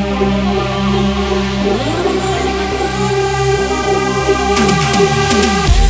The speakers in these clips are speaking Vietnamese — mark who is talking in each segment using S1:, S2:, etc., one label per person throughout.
S1: Thank you.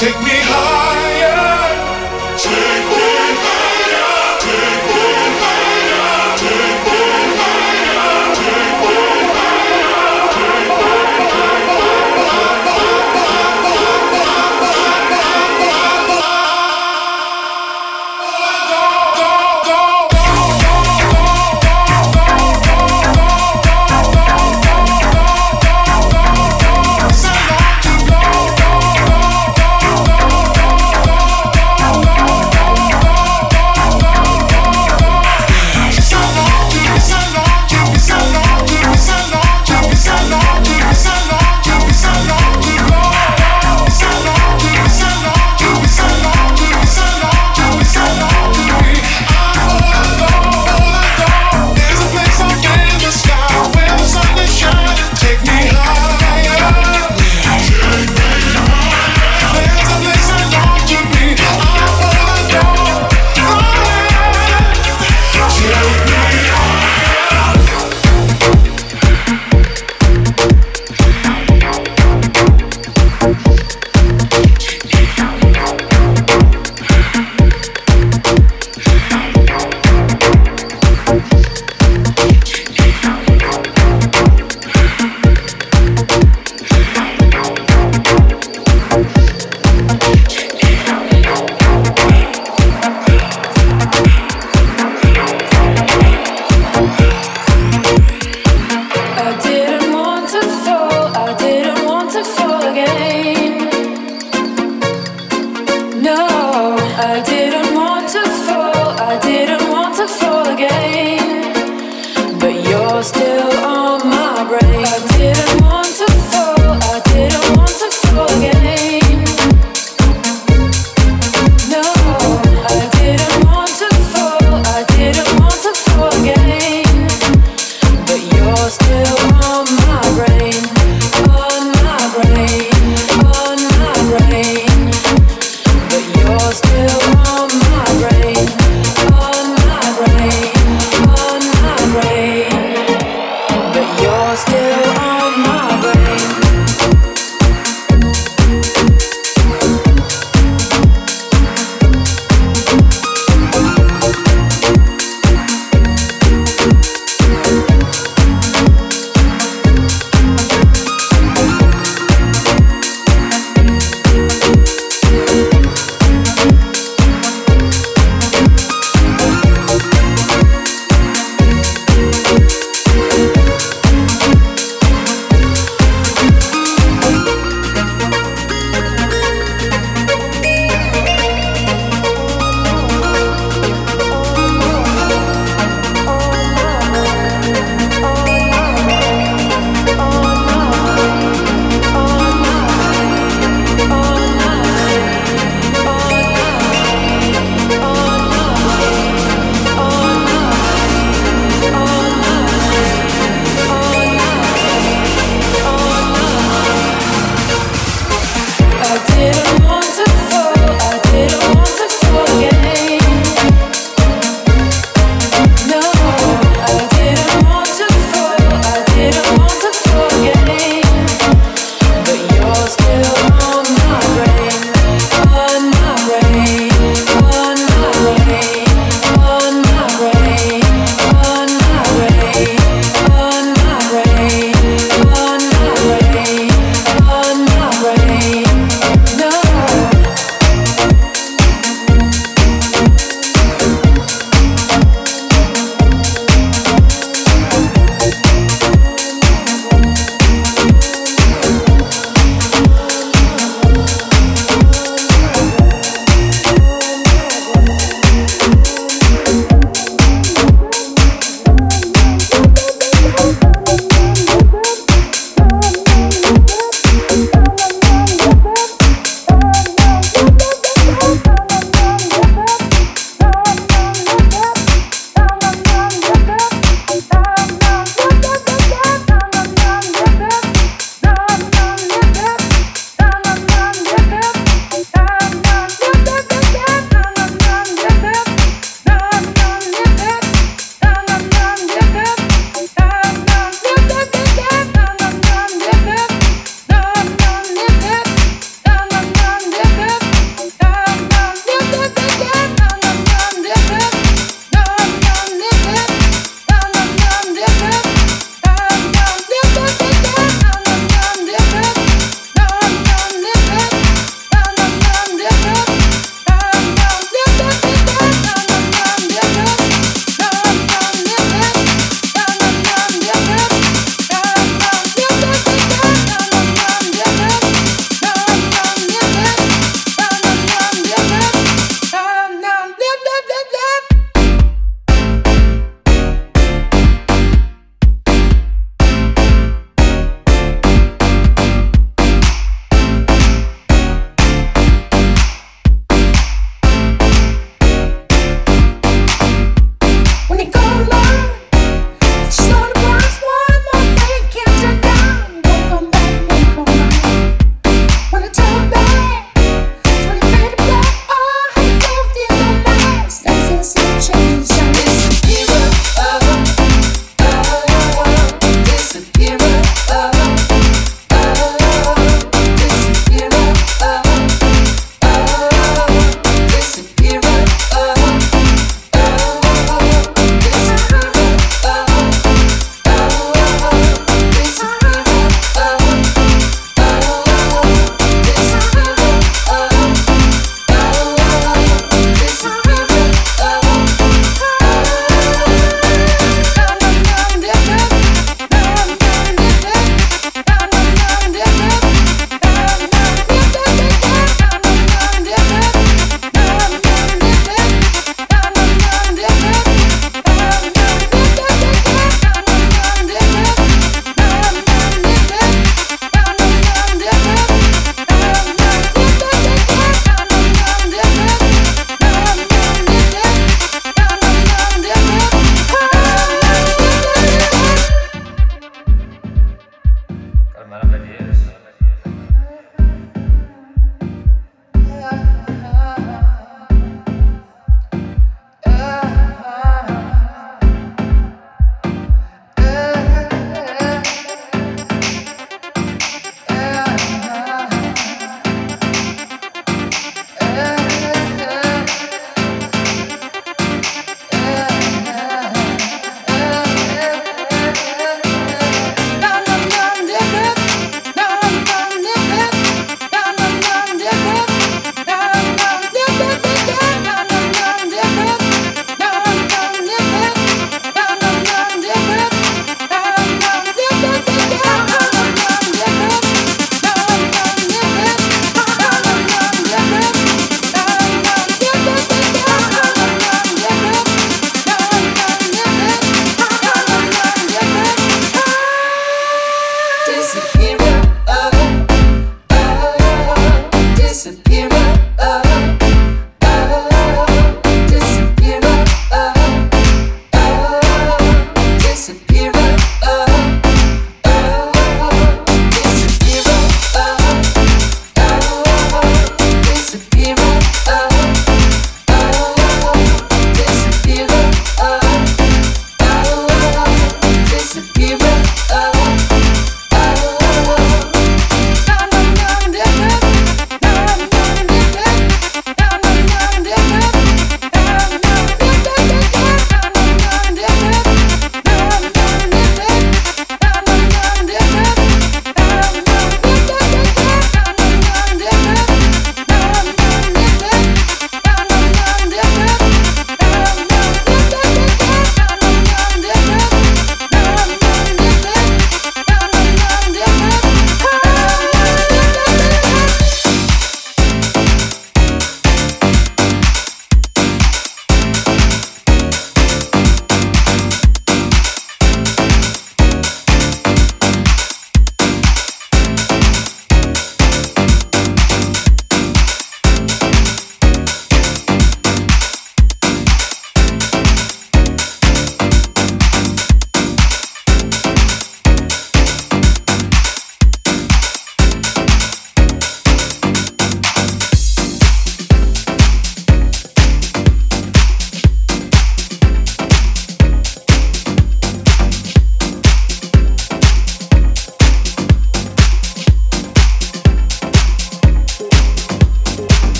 S1: take me